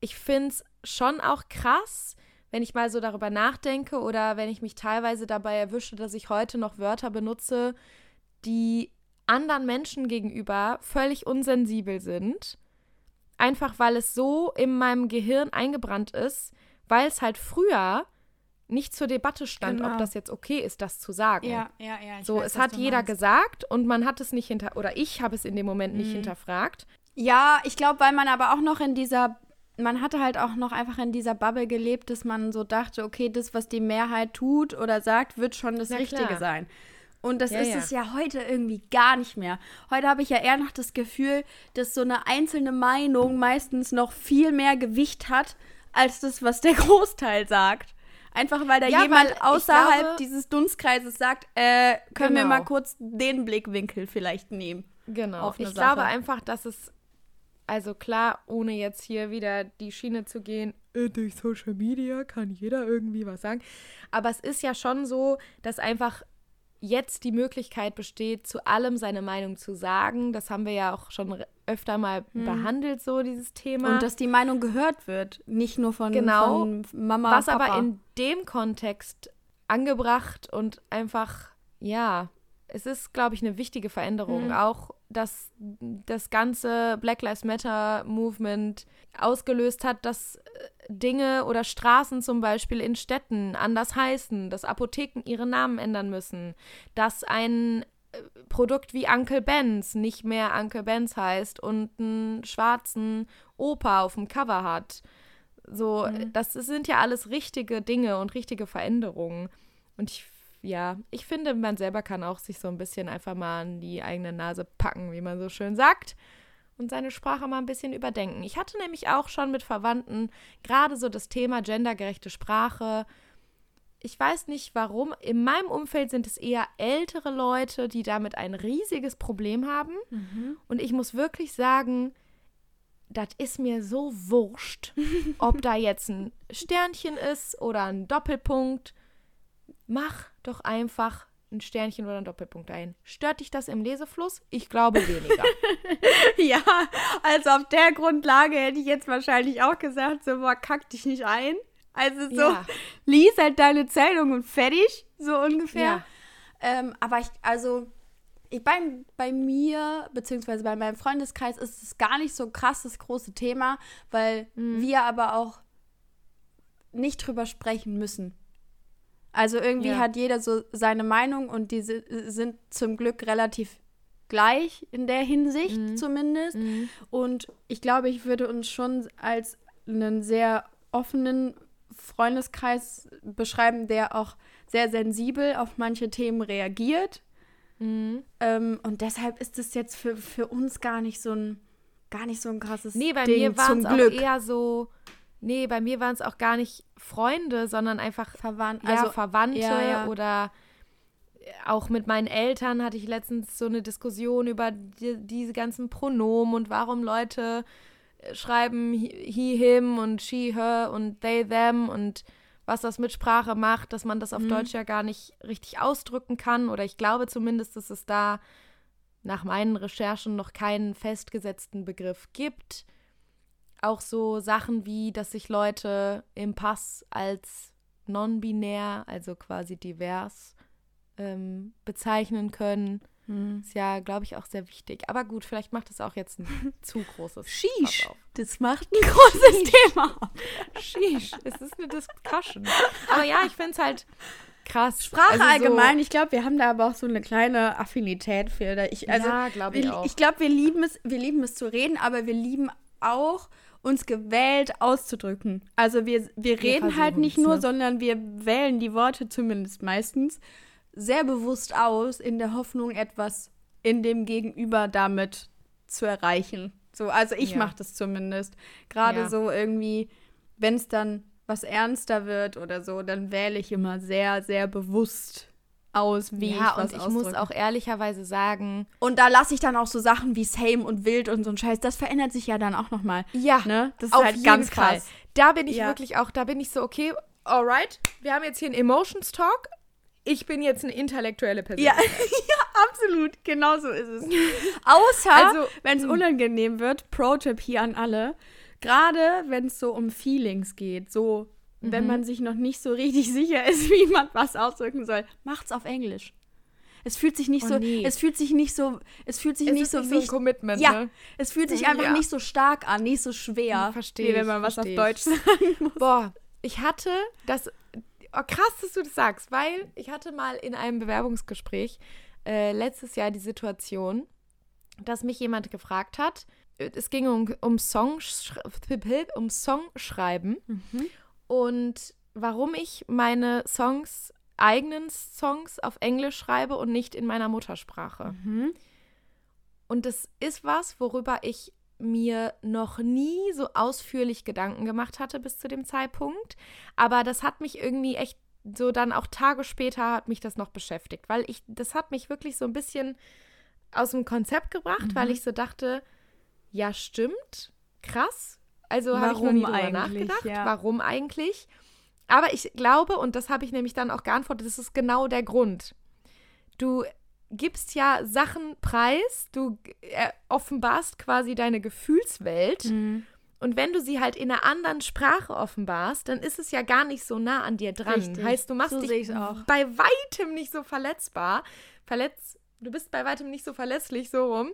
ich finde es schon auch krass, wenn ich mal so darüber nachdenke oder wenn ich mich teilweise dabei erwische, dass ich heute noch Wörter benutze, die anderen Menschen gegenüber völlig unsensibel sind. Einfach weil es so in meinem Gehirn eingebrannt ist, weil es halt früher nicht zur Debatte stand, genau. ob das jetzt okay ist, das zu sagen. Ja, ja, ja. so, weiß, es hat jeder meinst. gesagt und man hat es nicht hinter oder ich habe es in dem Moment nicht mhm. hinterfragt. Ja, ich glaube, weil man aber auch noch in dieser man hatte halt auch noch einfach in dieser Bubble gelebt, dass man so dachte, okay, das, was die Mehrheit tut oder sagt, wird schon das Na, Richtige klar. sein. Und das ja, ist ja. es ja heute irgendwie gar nicht mehr. Heute habe ich ja eher noch das Gefühl, dass so eine einzelne Meinung meistens noch viel mehr Gewicht hat, als das, was der Großteil sagt. Einfach weil da ja, jemand weil außerhalb glaube, dieses Dunstkreises sagt, äh, können genau. wir mal kurz den Blickwinkel vielleicht nehmen. Genau. ich Sache. glaube einfach, dass es, also klar, ohne jetzt hier wieder die Schiene zu gehen, äh, durch Social Media kann jeder irgendwie was sagen. Aber es ist ja schon so, dass einfach jetzt die Möglichkeit besteht, zu allem seine Meinung zu sagen. Das haben wir ja auch schon öfter mal hm. behandelt, so dieses Thema. Und dass die Meinung gehört wird, nicht nur von, genau, von Mama. Was Papa. aber in dem Kontext angebracht und einfach, ja, es ist, glaube ich, eine wichtige Veränderung. Mhm. Auch, dass das ganze Black Lives Matter Movement ausgelöst hat, dass äh, Dinge oder Straßen zum Beispiel in Städten anders heißen, dass Apotheken ihre Namen ändern müssen, dass ein äh, Produkt wie Uncle Ben's nicht mehr Uncle Ben's heißt und einen schwarzen Opa auf dem Cover hat. So, mhm. das sind ja alles richtige Dinge und richtige Veränderungen. Und ich ja, ich finde, man selber kann auch sich so ein bisschen einfach mal an die eigene Nase packen, wie man so schön sagt, und seine Sprache mal ein bisschen überdenken. Ich hatte nämlich auch schon mit Verwandten gerade so das Thema gendergerechte Sprache. Ich weiß nicht warum. In meinem Umfeld sind es eher ältere Leute, die damit ein riesiges Problem haben. Mhm. Und ich muss wirklich sagen, das ist mir so wurscht, ob da jetzt ein Sternchen ist oder ein Doppelpunkt mach doch einfach ein Sternchen oder ein Doppelpunkt ein. Stört dich das im Lesefluss? Ich glaube weniger. ja, also auf der Grundlage hätte ich jetzt wahrscheinlich auch gesagt, so, boah, kack dich nicht ein. Also so, ja. lies halt deine Zählung und fertig, so ungefähr. Ja. Ähm, aber ich, also, ich, bei, bei mir, beziehungsweise bei meinem Freundeskreis, ist es gar nicht so krass das große Thema, weil mhm. wir aber auch nicht drüber sprechen müssen. Also irgendwie ja. hat jeder so seine Meinung und diese sind zum Glück relativ gleich in der Hinsicht mhm. zumindest. Mhm. Und ich glaube, ich würde uns schon als einen sehr offenen Freundeskreis beschreiben, der auch sehr sensibel auf manche Themen reagiert. Mhm. Ähm, und deshalb ist es jetzt für, für uns gar nicht so ein gar nicht so ein krasses Nee, bei Ding, mir war es auch eher so Nee, bei mir waren es auch gar nicht Freunde, sondern einfach Verwandt, ja, also, Verwandte ja, ja. oder auch mit meinen Eltern hatte ich letztens so eine Diskussion über die, diese ganzen Pronomen und warum Leute äh, schreiben he, him und she, her und they, them und was das mit Sprache macht, dass man das auf mhm. Deutsch ja gar nicht richtig ausdrücken kann. Oder ich glaube zumindest, dass es da nach meinen Recherchen noch keinen festgesetzten Begriff gibt auch so Sachen wie, dass sich Leute im Pass als non-binär, also quasi divers, ähm, bezeichnen können. Hm. Ist ja, glaube ich, auch sehr wichtig. Aber gut, vielleicht macht es auch jetzt ein zu großes Sheesh, das macht ein großes Thema. Sheesh, es ist eine Discussion. Aber ja, ich finde es halt krass. Sprache also allgemein, so ich glaube, wir haben da aber auch so eine kleine Affinität für. Ich, also, ja, glaube ich wir, auch. Ich glaube, wir lieben es, wir lieben es zu reden, aber wir lieben auch uns gewählt auszudrücken. Also wir, wir reden halt nicht nur, ne? sondern wir wählen die Worte zumindest meistens sehr bewusst aus, in der Hoffnung, etwas in dem Gegenüber damit zu erreichen. So, also ich Ja. mache das zumindest. Gerade Ja. so irgendwie, wenn es dann was ernster wird oder so, dann wähle ich immer sehr, sehr bewusst aus, wie ja, ich und ich muss ausdrücke. auch ehrlicherweise sagen, Und da lasse ich dann auch so Sachen wie Same und Wild und so ein Scheiß. Das verändert sich ja dann auch noch mal. ja, Ne? Das ist halt ganz Fall. krass. Da bin ich Ja. wirklich auch, da bin ich so, okay, alright, wir haben jetzt hier einen Emotions Talk. Ich bin jetzt eine intellektuelle Person. Ja, ja, absolut. Genau so ist es. Außer, Also, wenn es mh. unangenehm wird, Pro-Tipp hier an alle. Gerade wenn es so um Feelings geht, so wenn Mhm. man sich noch nicht so richtig sicher ist, wie man was ausdrücken soll, macht's auf Englisch. Es fühlt sich nicht Oh, so, nee. es fühlt sich nicht so, es fühlt sich Es nicht so nicht so ein. Commitment, ja, ne? es fühlt sich einfach Ja. nicht so stark an, nicht so schwer, Versteh wie wenn ich, man was auf Deutsch ich. sagen muss. Boah, ich hatte das. Oh, krass, dass du das sagst, weil ich hatte mal in einem Bewerbungsgespräch äh, letztes Jahr die Situation, dass mich jemand gefragt hat. äh, Es ging um, um, Songsch um Songschreiben und warum ich meine Songs, eigenen Songs auf Englisch schreibe und nicht in meiner Muttersprache. Mhm. Und das ist was, worüber ich mir noch nie so ausführlich Gedanken gemacht hatte bis zu dem Zeitpunkt. Aber das hat mich irgendwie echt so dann auch Tage später hat mich das noch beschäftigt, weil ich, das hat mich wirklich so ein bisschen aus dem Konzept gebracht, weil ich so dachte, ja, stimmt, krass. Also habe ich noch nie drüber nachgedacht. ja. Warum eigentlich? Aber ich glaube, und das habe ich nämlich dann auch geantwortet, das ist genau der Grund. Du gibst ja Sachen preis, du äh, offenbarst quasi deine Gefühlswelt. Mhm. Und wenn du sie halt in einer anderen Sprache offenbarst, dann ist es ja gar nicht so nah an dir dran. Richtig. Heißt, du machst So dich bei weitem nicht so verletzbar. Verletz, du bist bei weitem nicht so verletzlich, so rum,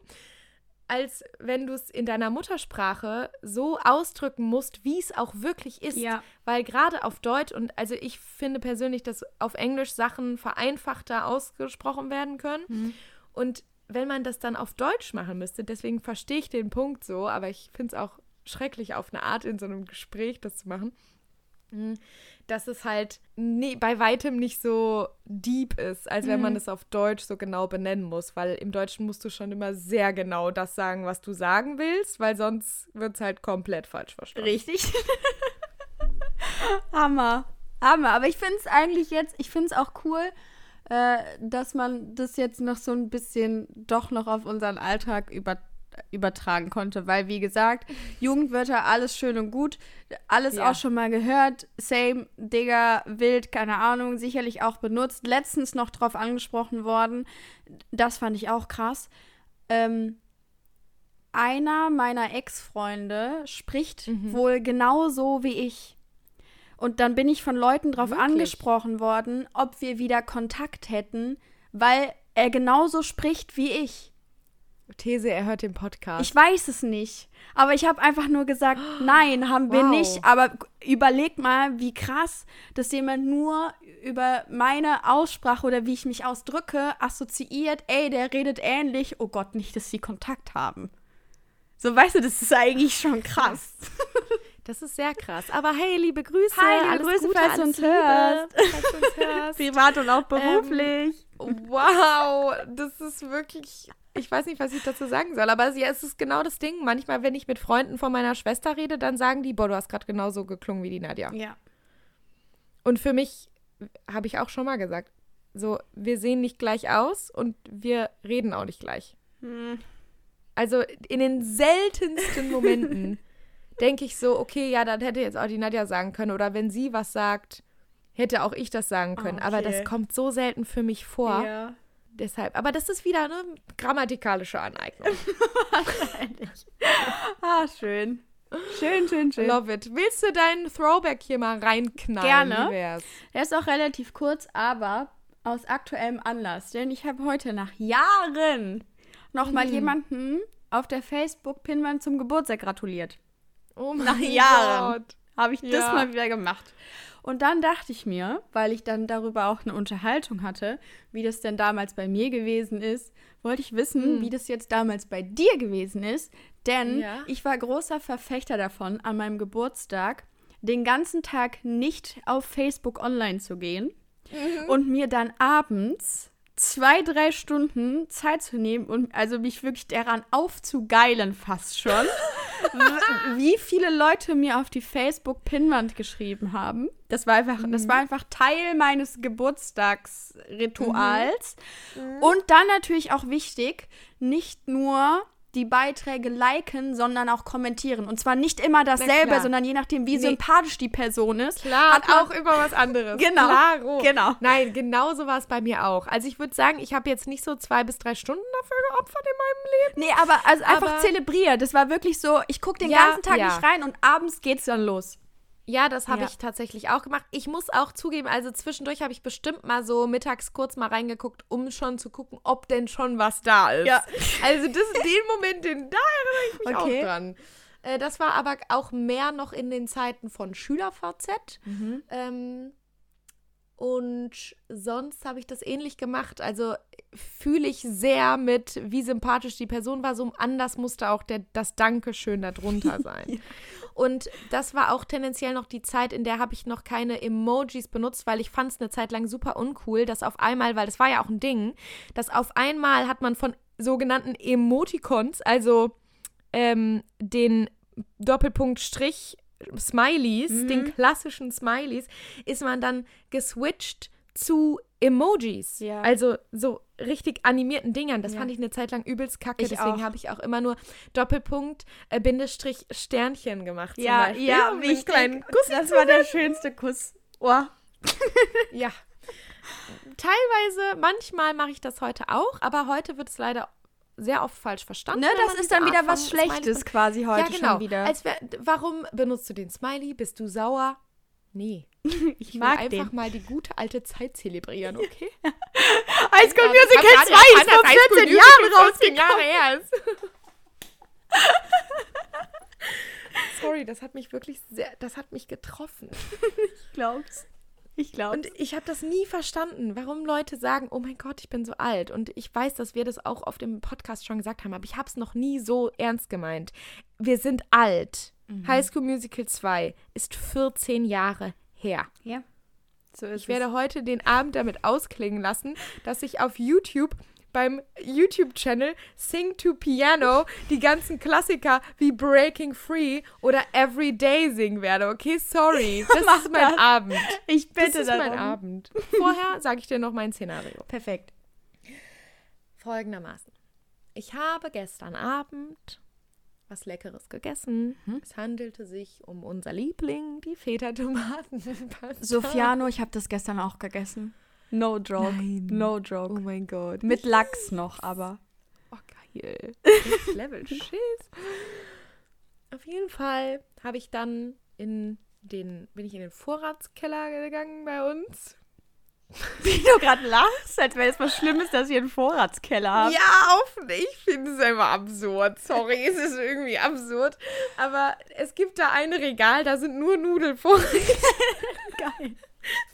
als wenn du es in deiner Muttersprache so ausdrücken musst, wie es auch wirklich ist. Ja. Weil gerade auf Deutsch und also ich finde persönlich, dass auf Englisch Sachen vereinfachter ausgesprochen werden können. Mhm. Und wenn man das dann auf Deutsch machen müsste, deswegen verstehe ich den Punkt so, aber ich finde es auch schrecklich auf eine Art in so einem Gespräch das zu machen, dass es halt nee, bei weitem nicht so deep ist, als wenn man es auf Deutsch so genau benennen muss, weil im Deutschen musst du schon immer sehr genau das sagen, was du sagen willst, weil sonst wird es halt komplett falsch verstanden. Richtig. Hammer. Hammer. Aber ich finde es eigentlich jetzt, ich finde es auch cool, äh, dass man das jetzt noch so ein bisschen doch noch auf unseren Alltag über, übertragen konnte. Weil, wie gesagt, Jugendwörter, alles schön und gut. Alles Ja. auch schon mal gehört. Same, Digger, wild, keine Ahnung, sicherlich auch benutzt. Letztens noch drauf angesprochen worden. Das fand ich auch krass. Ähm, einer meiner Ex-Freunde spricht Mhm. wohl genauso wie ich. Und dann bin ich von Leuten darauf Wirklich? angesprochen worden, ob wir wieder Kontakt hätten, weil er genauso spricht wie ich. These, er hört den Podcast. Ich weiß es nicht. Aber ich habe einfach nur gesagt, nein, haben wir Wow. nicht. Aber überleg mal, wie krass, dass jemand nur über meine Aussprache oder wie ich mich ausdrücke, assoziiert, ey, der redet ähnlich. Oh Gott, nicht, dass sie Kontakt haben. So, weißt du, das ist eigentlich schon krass. das ist sehr krass. Aber hey, liebe Grüße. Hi, liebe alles Grüße, Gute, falls du uns hörst. Falls du uns hörst. Privat und auch beruflich. Wow, das ist wirklich. Ich weiß nicht, was ich dazu sagen soll, aber ja, es ist genau das Ding. Manchmal, wenn ich mit Freunden von meiner Schwester rede, dann sagen die, boah, du hast gerade genauso geklungen wie die Nadja. ja. Und für mich habe ich auch schon mal gesagt, so, wir sehen nicht gleich aus und wir reden auch nicht gleich. Hm. Also in den seltensten Momenten denke ich so, okay, ja, dann hätte jetzt auch die Nadja sagen können. Oder wenn sie was sagt, hätte auch ich das sagen können. Aber Okay. das kommt so selten für mich vor. Ja. Deshalb. Aber das ist wieder eine grammatikalische Aneignung. Ah, schön. Schön, schön, schön. Love it. Willst du deinen Throwback hier mal reinknallen? Gerne. Der ist auch relativ kurz, aber aus aktuellem Anlass. Denn ich habe heute nach Jahren nochmal Mhm. jemanden auf der Facebook-Pinwand zum Geburtstag gratuliert. Oh Nach mein Jahren. Gott. Habe ich das Ja. mal wieder gemacht. Und dann dachte ich mir, weil ich dann darüber auch eine Unterhaltung hatte, wie das denn damals bei mir gewesen ist, wollte ich wissen, Hm. wie das jetzt damals bei dir gewesen ist. Denn Ja. ich war großer Verfechter davon, an meinem Geburtstag den ganzen Tag nicht auf Facebook online zu gehen Mhm. und mir dann abends zwei, drei Stunden Zeit zu nehmen und also mich wirklich daran aufzugeilen fast schon. wie viele Leute mir auf die Facebook-Pinwand geschrieben haben. Das war einfach, das war einfach Teil meines Geburtstagsrituals. Und dann natürlich auch wichtig, nicht nur die Beiträge liken, sondern auch kommentieren. Und zwar nicht immer dasselbe, sondern je nachdem, wie Nee. sympathisch die Person ist. Klar, hat auch über was anderes. Genau, Klaro. genau. Nein, genau so war es bei mir auch. Also ich würde sagen, ich habe jetzt nicht so zwei bis drei Stunden dafür geopfert in meinem Leben. Nee, aber also einfach Aber- zelebriert. Das war wirklich so, ich gucke den Ja, ganzen Tag ja. nicht rein und abends geht's dann los. Ja, das habe Ja. ich tatsächlich auch gemacht. Ich muss auch zugeben, also zwischendurch habe ich bestimmt mal so mittags kurz mal reingeguckt, um schon zu gucken, ob denn schon was da ist. Ja. Also das ist den Moment, den, da erinnere ich mich Okay. auch dran. Äh, das war aber auch mehr noch in den Zeiten von SchülerVZ. Mhm. Ähm, und sonst habe ich das ähnlich gemacht. Also fühle ich sehr mit, wie sympathisch die Person war. So anders musste auch der, das Dankeschön darunter sein. Und das war auch tendenziell noch die Zeit, in der habe ich noch keine Emojis benutzt, weil ich fand es eine Zeit lang super uncool, dass auf einmal, weil das war ja auch ein Ding, dass auf einmal hat man von sogenannten Emoticons, also ähm, den Doppelpunkt Strich Smileys, den klassischen Smileys, ist man dann geswitcht zu Emojis. Ja. Also so richtig animierten Dingern. Das Ja. fand ich eine Zeit lang übelst kacke. Ich Deswegen habe ich auch immer nur Doppelpunkt, äh, Bindestrich, Sternchen gemacht. Ja, Beispiel, ja, um einen wichtig. kleinen Kuss Das war der schönste Kuss. Oh. Ja. Teilweise, manchmal mache ich das heute auch, aber heute wird es leider sehr oft falsch verstanden. Ne, das ist dann wieder was Schlechtes quasi heute ja, genau. schon wieder. Wär, warum benutzt du den Smiley? Bist du sauer? Nee. ich Ich mag will einfach den. mal die gute alte Zeit zelebrieren, okay? High School das Musical hat 2 gerade ist vor dass High School 14 Musical Jahren 14 Jahre rausgekommen. her ist. Sorry, das hat mich wirklich sehr, das hat mich getroffen. Ich glaub's. Ich glaub's. Und ich habe das nie verstanden, warum Leute sagen, oh mein Gott, ich bin so alt. Und ich weiß, dass wir das auch auf dem Podcast schon gesagt haben, aber ich habe es noch nie so ernst gemeint. Wir sind alt. High School Musical 2 ist 14 Jahre her. ja. So ist Ich werde heute den Abend damit ausklingen lassen, dass ich auf YouTube beim YouTube-Channel Sing to Piano die ganzen Klassiker wie Breaking Free oder Everyday singen werde. Okay, sorry. Das Mach ist mein das. Abend. Ich Das bitte ist mein darum. Abend. Vorher sage ich dir noch mein Szenario. Perfekt. Folgendermaßen. Ich habe gestern Abend was Leckeres gegessen. Es handelte sich um unser Liebling, die Feta-Tomaten. Sofiano, ich habe das gestern auch gegessen. No joke. Nein. No Oh joke. mein Gott. Mit Lachs noch, aber. Oh, geil. Level Schiss. Auf jeden Fall habe ich dann in den, bin ich in den Vorratskeller gegangen bei uns. Wie du gerade lachst, als wäre es was Schlimmes, dass ich einen Vorratskeller habe. Ja, auf, ich finde es einfach absurd. Sorry, es ist irgendwie absurd. Aber es gibt da ein Regal, da sind nur Nudelvorräte. Geil.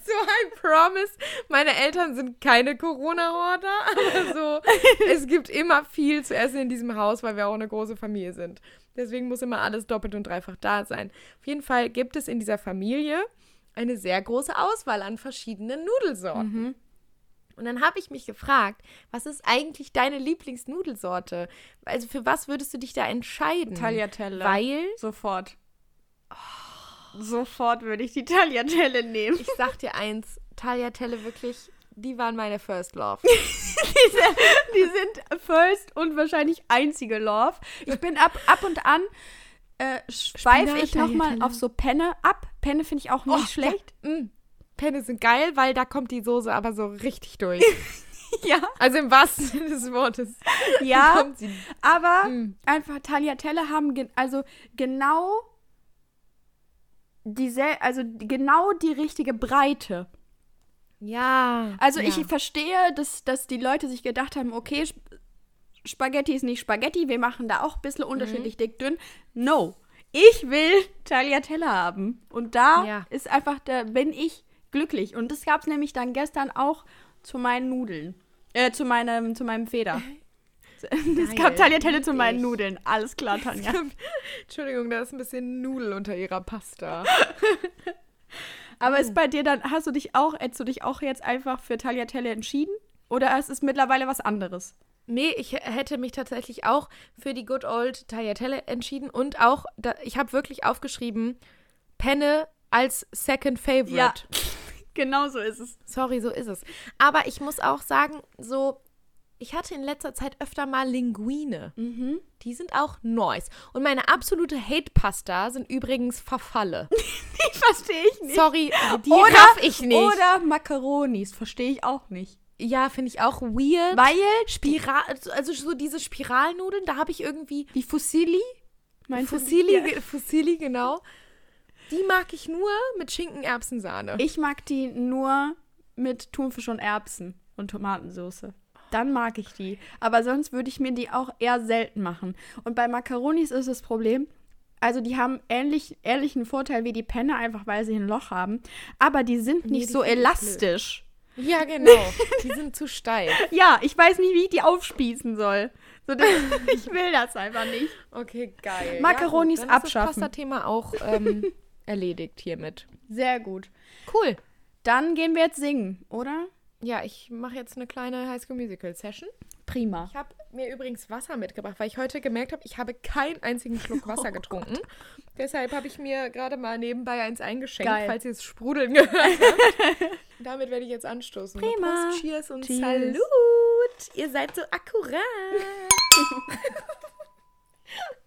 So ein Promise. Meine Eltern sind keine Corona-Horter, aber so, es gibt immer viel zu essen in diesem Haus, weil wir auch eine große Familie sind. Deswegen muss immer alles doppelt und dreifach da sein. Auf jeden Fall gibt es in dieser Familie eine sehr große Auswahl an verschiedenen Nudelsorten. Und dann habe ich mich gefragt, was ist eigentlich deine Lieblingsnudelsorte? Also für was würdest du dich da entscheiden? Tagliatelle. Weil, Sofort. Sofort würde ich die Tagliatelle nehmen. ich sag dir eins, Tagliatelle wirklich, die waren meine First Love. Diese, die sind first und wahrscheinlich einzige Love. Ich bin ab, ab und an äh, schweife ich nochmal auf so Penne ab. Penne finde ich auch nicht Oh, schlecht. Ja. Mm. Penne sind geil, weil da kommt die Soße aber so richtig durch. Ja, Also im wahrsten Sinne des Wortes. ja, aber Mm. einfach Tagliatelle haben gen also genau diese, also genau die richtige Breite. Ja. Also ja. ich verstehe, dass, dass die Leute sich gedacht haben, okay, Spaghetti ist nicht Spaghetti, wir machen da auch ein bisschen unterschiedlich dick dünn. No. Ich will Tagliatelle haben. Und da Ja. ist einfach, da bin ich glücklich. Und das gab es nämlich dann gestern auch zu meinen Nudeln. Äh, zu meinem, zu meinem Feder. Es gab Tagliatelle zu meinen. Nudeln. Alles klar, Tanja. Entschuldigung, da ist ein bisschen Nudel unter ihrer Pasta. Aber ist bei dir dann, hast du dich auch, hättest du dich auch jetzt einfach für Tagliatelle entschieden? Oder ist es mittlerweile was anderes? Nee, ich hätte mich tatsächlich auch für die Good Old Tagliatelle entschieden und auch, da, ich habe wirklich aufgeschrieben, Penne als Second Favorite. Ja. Genau so ist es. Sorry, so ist es. Aber ich muss auch sagen, so, ich hatte in letzter Zeit öfter mal Linguine. Mhm. Die sind auch nice. Und meine absolute Hate-Pasta sind übrigens Verfalle. Die verstehe ich nicht. Sorry, die Oder- raff ich nicht. Oder Macaronis, verstehe ich auch nicht. Ja, finde ich auch weird. Weil Spiral, also so diese Spiralnudeln, da habe ich irgendwie die Fusilli, meinst du? Fusilli, Ja. Fusilli, genau. Die mag ich nur mit Schinken-Erbsensahne. Ich mag die nur mit Thunfisch und Erbsen und Tomatensauce. Dann mag ich die. Aber sonst würde ich mir die auch eher selten machen. Und bei Macaronis ist das Problem, also die haben ähnlich, ähnlichen Vorteil wie die Penne, einfach weil sie ein Loch haben. Aber die sind Nee, nicht die so elastisch. Ja, genau. Die sind zu steif. Ja, ich weiß nicht, wie ich die aufspießen soll. So, das, ich will das einfach nicht. Okay, geil. Makaronis ja, gut, dann abschaffen. Ist das Pasta-Thema auch ähm, erledigt hiermit. Sehr gut. Cool. Dann gehen wir jetzt singen, oder? Ja, ich mache jetzt eine kleine Highschool Musical Session. Prima. Ich habe mir übrigens Wasser mitgebracht, weil ich heute gemerkt habe, ich habe keinen einzigen Schluck Wasser getrunken. Deshalb habe ich mir gerade mal nebenbei eins eingeschenkt, Geil. falls ihr es sprudeln gehört habt. Damit werde ich jetzt anstoßen. Prima. Prost, cheers und Cheers. Salut. Ihr seid so akkurat.